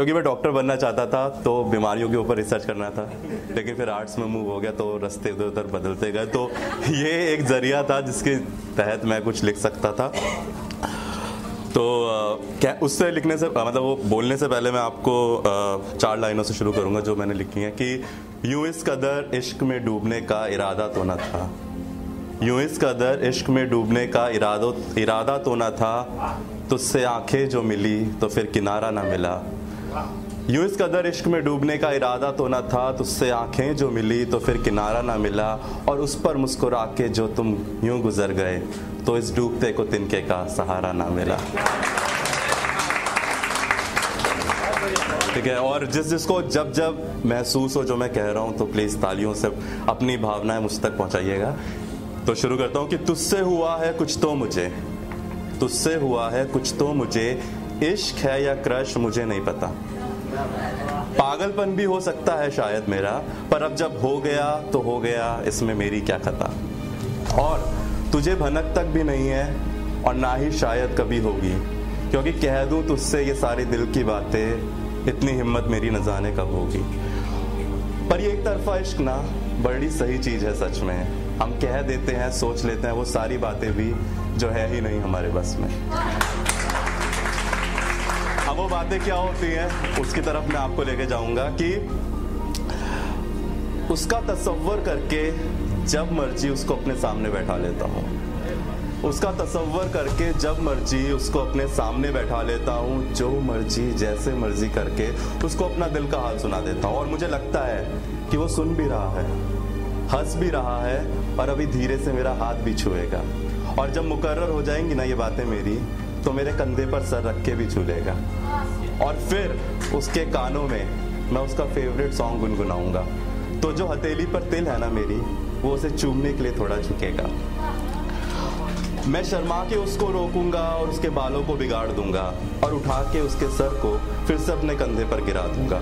क्योंकि मैं डॉक्टर बनना चाहता था तो बीमारियों के ऊपर रिसर्च करना था। लेकिन फिर आर्ट्स में मूव हो गया तो रास्ते उधर उधर बदलते गए। तो ये एक ज़रिया था जिसके तहत मैं कुछ लिख सकता था। तो क्या उससे लिखने से मतलब वो बोलने से पहले मैं आपको चार लाइनों से शुरू करूँगा जो मैंने लिखी हैं कि यूँ इस कदर इश्क में डूबने का इरादा तो न था। यूँ इस कदर इश्क में डूबने का इरादो, इरादा तो न था तो तुझसे आँखें जो मिली तो फिर किनारा ना मिला। यूँ इस कदर इश्क में डूबने का इरादा तो ना था तुझसे आँखें जो मिली तो फिर किनारा ना मिला और उस पर मुस्कुरा के जो तुम यूँ गुजर गए तो इस डूबते को तिनके का सहारा ना मिला। ठीक है, और जिस जिसको जब जब महसूस हो जो मैं कह रहा हूँ तो प्लीज़ तालियों से अपनी भावनाएँ मुझ तक पहुंचाइएगा। तो शुरू करता हूँ कि तुझसे हुआ है कुछ तो मुझे, तुझसे हुआ है कुछ तो मुझे इश्क है या क्रश, मुझे नहीं पता। पागलपन भी हो सकता है शायद मेरा, पर अब जब हो गया तो हो गया, इसमें मेरी क्या खता? और तुझे भनक तक भी नहीं है, और ना ही शायद कभी होगी। क्योंकि कह दूँ तुझसे ये सारी दिल की बातें, इतनी हिम्मत मेरी न जाने कब होगी। पर ये एक तरफा इश्क ना, बड़ी सही चीज़ है सच में। हम कह देते हैं, सोच लेते हैं, वो सारी बातें भी जो है ही नहीं हमारे बस में। वो बातें क्या होती हैं, उसकी तरफ़ मैं आपको लेके जाऊँगा कि उसका तस्वर करके जब मर्ज़ी उसको अपने सामने बैठा लेता हूँ। उसका तस्वर करके जब मर्ज़ी उसको अपने सामने बैठा लेता हूँ, जो मर्ज़ी, जैसे मर्ज़ी करके उसको अपना दिल का हाल सुना देता हूँ। और मुझे लगता है कि वो सुन भी रहा है, हंस भी रहा है, और अभी धीरे से मेरा हाथ भी छुएगा। और जब मुकर्र हो जाएँगी ना ये बातें मेरी तो मेरे कंधे पर सर रख के भी झूलेगा। और फिर उसके कानों में मैं उसका फेवरेट सॉन्ग गुनगुनाऊँगा। तो जो हथेली पर तिल है ना मेरी, वो उसे चूमने के लिए थोड़ा झुकेगा। मैं शर्मा के उसको रोकूँगा और उसके बालों को बिगाड़ दूँगा और उठा के उसके सर को फिर से अपने कंधे पर गिरा दूँगा।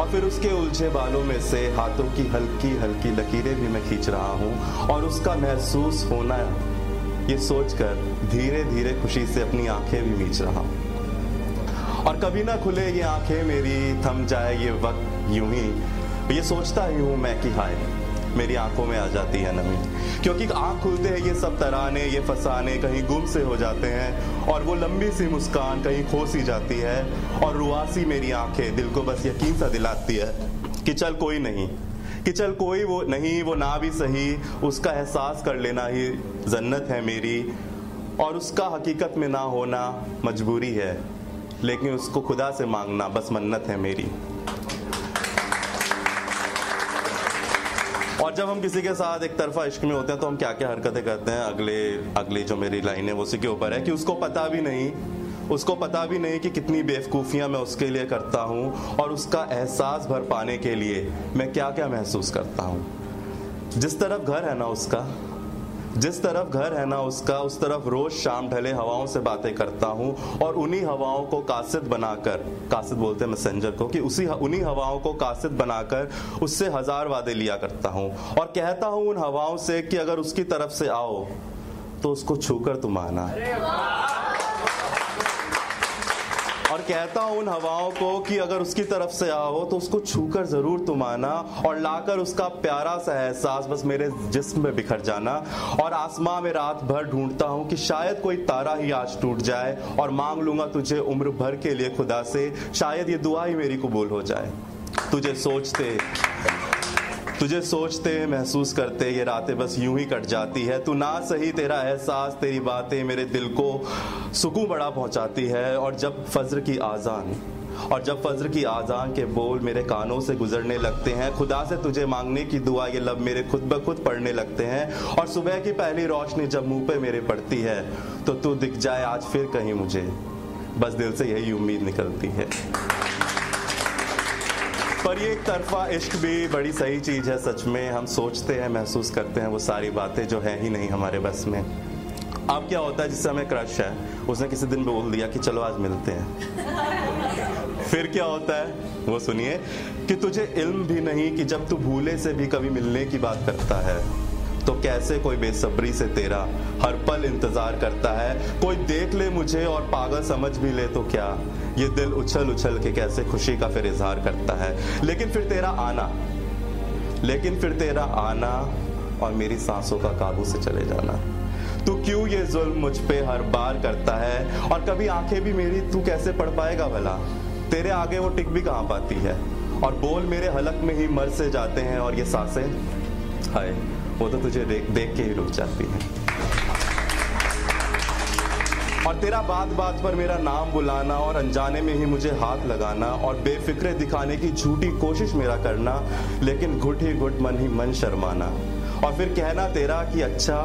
और फिर उसके उलझे बालों में से हाथों की हल्की हल्की लकीरें भी मैं खींच रहा हूँ और उसका महसूस होना ये सोचकर धीरे धीरे खुशी से अपनी आँखें भी मीच रहा और कभी ना खुले ये आँखें मेरी, थम जाए ये वक्त यूँ ही। ये सोचता ही हूँ मैं कि हाय, मेरी आँखों में आ जाती है नमी। क्योंकि आँख खुलते हैं, ये सब तराने, ये फसाने कहीं गुम से हो जाते हैं, और वो लंबी सी मुस्कान कहीं खो सी जाती है, और रुआसी मेरी आँखें दिल को बस यकीन सा दिलाती है कि चल कोई नहीं। कि चल कोई वो नहीं, वो ना भी सही, उसका एहसास कर लेना ही जन्नत है मेरी, और उसका हकीकत में ना होना मजबूरी है, लेकिन उसको खुदा से मांगना बस मन्नत है मेरी। और जब हम किसी के साथ एक तरफा इश्क में होते हैं तो हम क्या क्या हरकतें करते हैं? अगले, अगली जो मेरी लाइन है उसी के ऊपर है कि उसको पता भी नहीं उसको पता भी नहीं कि कितनी बेवकूफ़ियाँ मैं उसके लिए करता हूँ और उसका एहसास भर पाने के लिए मैं क्या क्या महसूस करता हूँ। जिस तरफ़ घर है ना उसका, जिस तरफ़ घर है ना उसका, उस तरफ़ रोज शाम ढले हवाओं से बातें करता हूँ और उन्हीं हवाओं को कासिद बनाकर, कासिद बोलते हैं मैसेंजर को, कि उसी उन्हीं हवाओं को कासिद बनाकर उससे हज़ार वादे लिया करता हूँ। और कहता हूँ उन हवाओं से कि अगर उसकी तरफ़ से आओ तो उसको छूकर तुम आना। और कहता हूँ उन हवाओं को कि अगर उसकी तरफ़ से आओ तो उसको छूकर ज़रूर तुम आना और लाकर उसका प्यारा सा एहसास, बस मेरे जिस्म में बिखर जाना। और आसमां में रात भर ढूंढता हूँ कि शायद कोई तारा ही आज टूट जाए और मांग लूँगा तुझे उम्र भर के लिए खुदा से, शायद ये दुआ ही मेरी कबूल हो जाए। तुझे सोचते तुझे सोचते, महसूस करते, ये रातें बस यूँ ही कट जाती है। तू ना सही तेरा एहसास, तेरी बातें मेरे दिल को सुकून बड़ा पहुंचाती है। और जब फज्र की आज़ान, और जब फज्र की आज़ान के बोल मेरे कानों से गुजरने लगते हैं, खुदा से तुझे मांगने की दुआ ये लब मेरे खुद ब खुद पढ़ने लगते हैं। और सुबह की पहली रोशनी जब मुँह पे मेरे पड़ती है तो तू दिख जाए आज फिर कहीं मुझे। बस दिल से यही उम्मीद निकलती है। पर ये तरफा इश्क भी बड़ी सही चीज़ है, सच में। हम सोचते हैं, महसूस करते हैं, वो सारी बातें जो है ही नहीं हमारे बस में। अब क्या होता है, जिससे हमें क्रश है, उसने किसी दिन बोल दिया कि चलो आज मिलते हैं। फिर क्या होता है, वो सुनिए, कि तुझे इल्म भी नहीं कि जब तू भूले से भी कभी मिलने की बात करता है। तो कैसे कोई बेसब्री से तेरा हर पल इंतज़ार करता है? कोई देख ले मुझे और पागल समझ भी ले तो क्या? ये दिल उछल उछल के कैसे खुशी का फिर इजहार करता है? लेकिन फिर तेरा आना, लेकिन फिर तेरा आना और मेरी सांसों का काबू से चले जाना। तू क्यों ये जुल्म मुझ पे हर बार करता है? और कभी आँखें भी मेरी तू कैसे पढ़ पाएगा भला? तेरे आगे वो टिक भी कहाँ पाती है? और बोल मेरे हलक में ही मर से जाते हैं और ये साँसें? हाय। वो तो तुझे देख के ही रुक जाती है। और तेरा बात बात पर मेरा नाम बुलाना और अनजाने में ही मुझे हाथ लगाना और बेफिक्रे दिखाने की झूठी कोशिश मेरा करना, लेकिन घुट ही घुट मन ही मन शर्माना। और फिर कहना तेरा कि अच्छा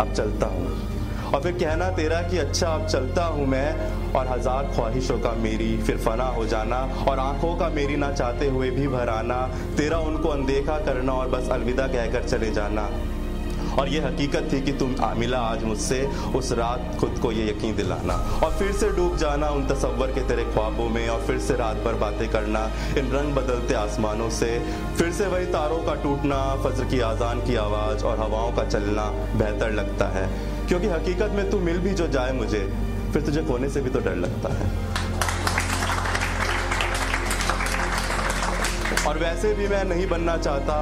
अब चलता हूँ। और फिर कहना तेरा कि अच्छा अब चलता हूँ मैं, और हज़ार ख्वाहिशों का मेरी फिर फना हो जाना, और आँखों का मेरी ना चाहते हुए भी भर आना तेरा उनको अनदेखा करना और बस अलविदा कहकर चले जाना। और ये हकीकत थी कि तुम मिला आज मुझसे, उस रात खुद को ये यकीन दिलाना। और फिर से डूब जाना उन तस्वर के तेरे ख्वाबों में, और फिर से रात भर बातें करना इन रंग बदलते आसमानों से। फिर से वही तारों का टूटना, फजर की आज़ान की आवाज़, और हवाओं का चलना बेहतर लगता है। क्योंकि हकीकत में तू मिल भी जो जाए मुझे, फिर तुझे खोने से भी तो डर लगता है। और वैसे भी मैं नहीं बनना चाहता,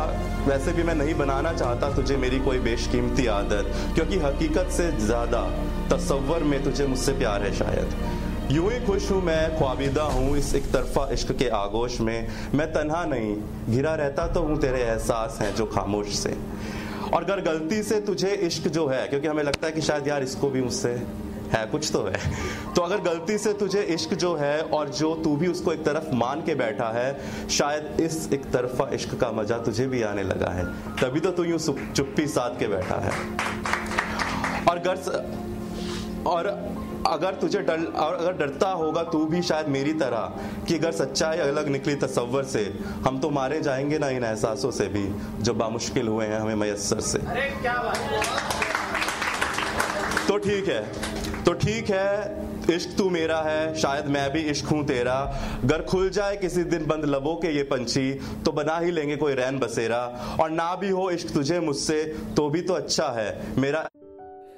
वैसे भी मैं नहीं बनाना चाहता तुझे मेरी कोई बेशकीमती आदत, क्योंकि हकीकत से ज़्यादा तस्वर में तुझे मुझसे प्यार है शायद। यूँ ही खुश हूँ मैं, ख्वाबिदा हूँ इस एक तरफा इश्क के आगोश में। मैं तनहा नहीं, घिरा रहता तो हूँ तेरे एहसास हैं जो खामोश से। और अगर गलती से तुझे इश्क जो है, क्योंकि हमें लगता है कि शायद यार इसको भी मुझसे है, कुछ तो है। तो अगर गलती से तुझे इश्क जो है और जो तू भी उसको एक तरफ़ मान के बैठा है, शायद इस एक तरफा इश्क का मज़ा तुझे भी आने लगा है। तभी तो तू यू चुप्पी साध के बैठा है। और गर्स और अगर तुझे डर और अगर डरता होगा तू भी शायद मेरी तरह कि अगर सच्चाई अलग निकली तस्वर से हम तो मारे जाएँगे ना इन एहसासों से भी जो बामुश्किल हुए हैं हमें मैसर से। अरे क्या बात तो ठीक है तो ठीक है इश्क तू मेरा है शायद मैं भी इश्क हूँ तेरा। अगर खुल जाए किसी दिन बंद लबों के ये पंछी तो बना ही लेंगे कोई रैन बसेरा। और ना भी हो इश्क तुझे मुझसे तो भी तो अच्छा है मेरा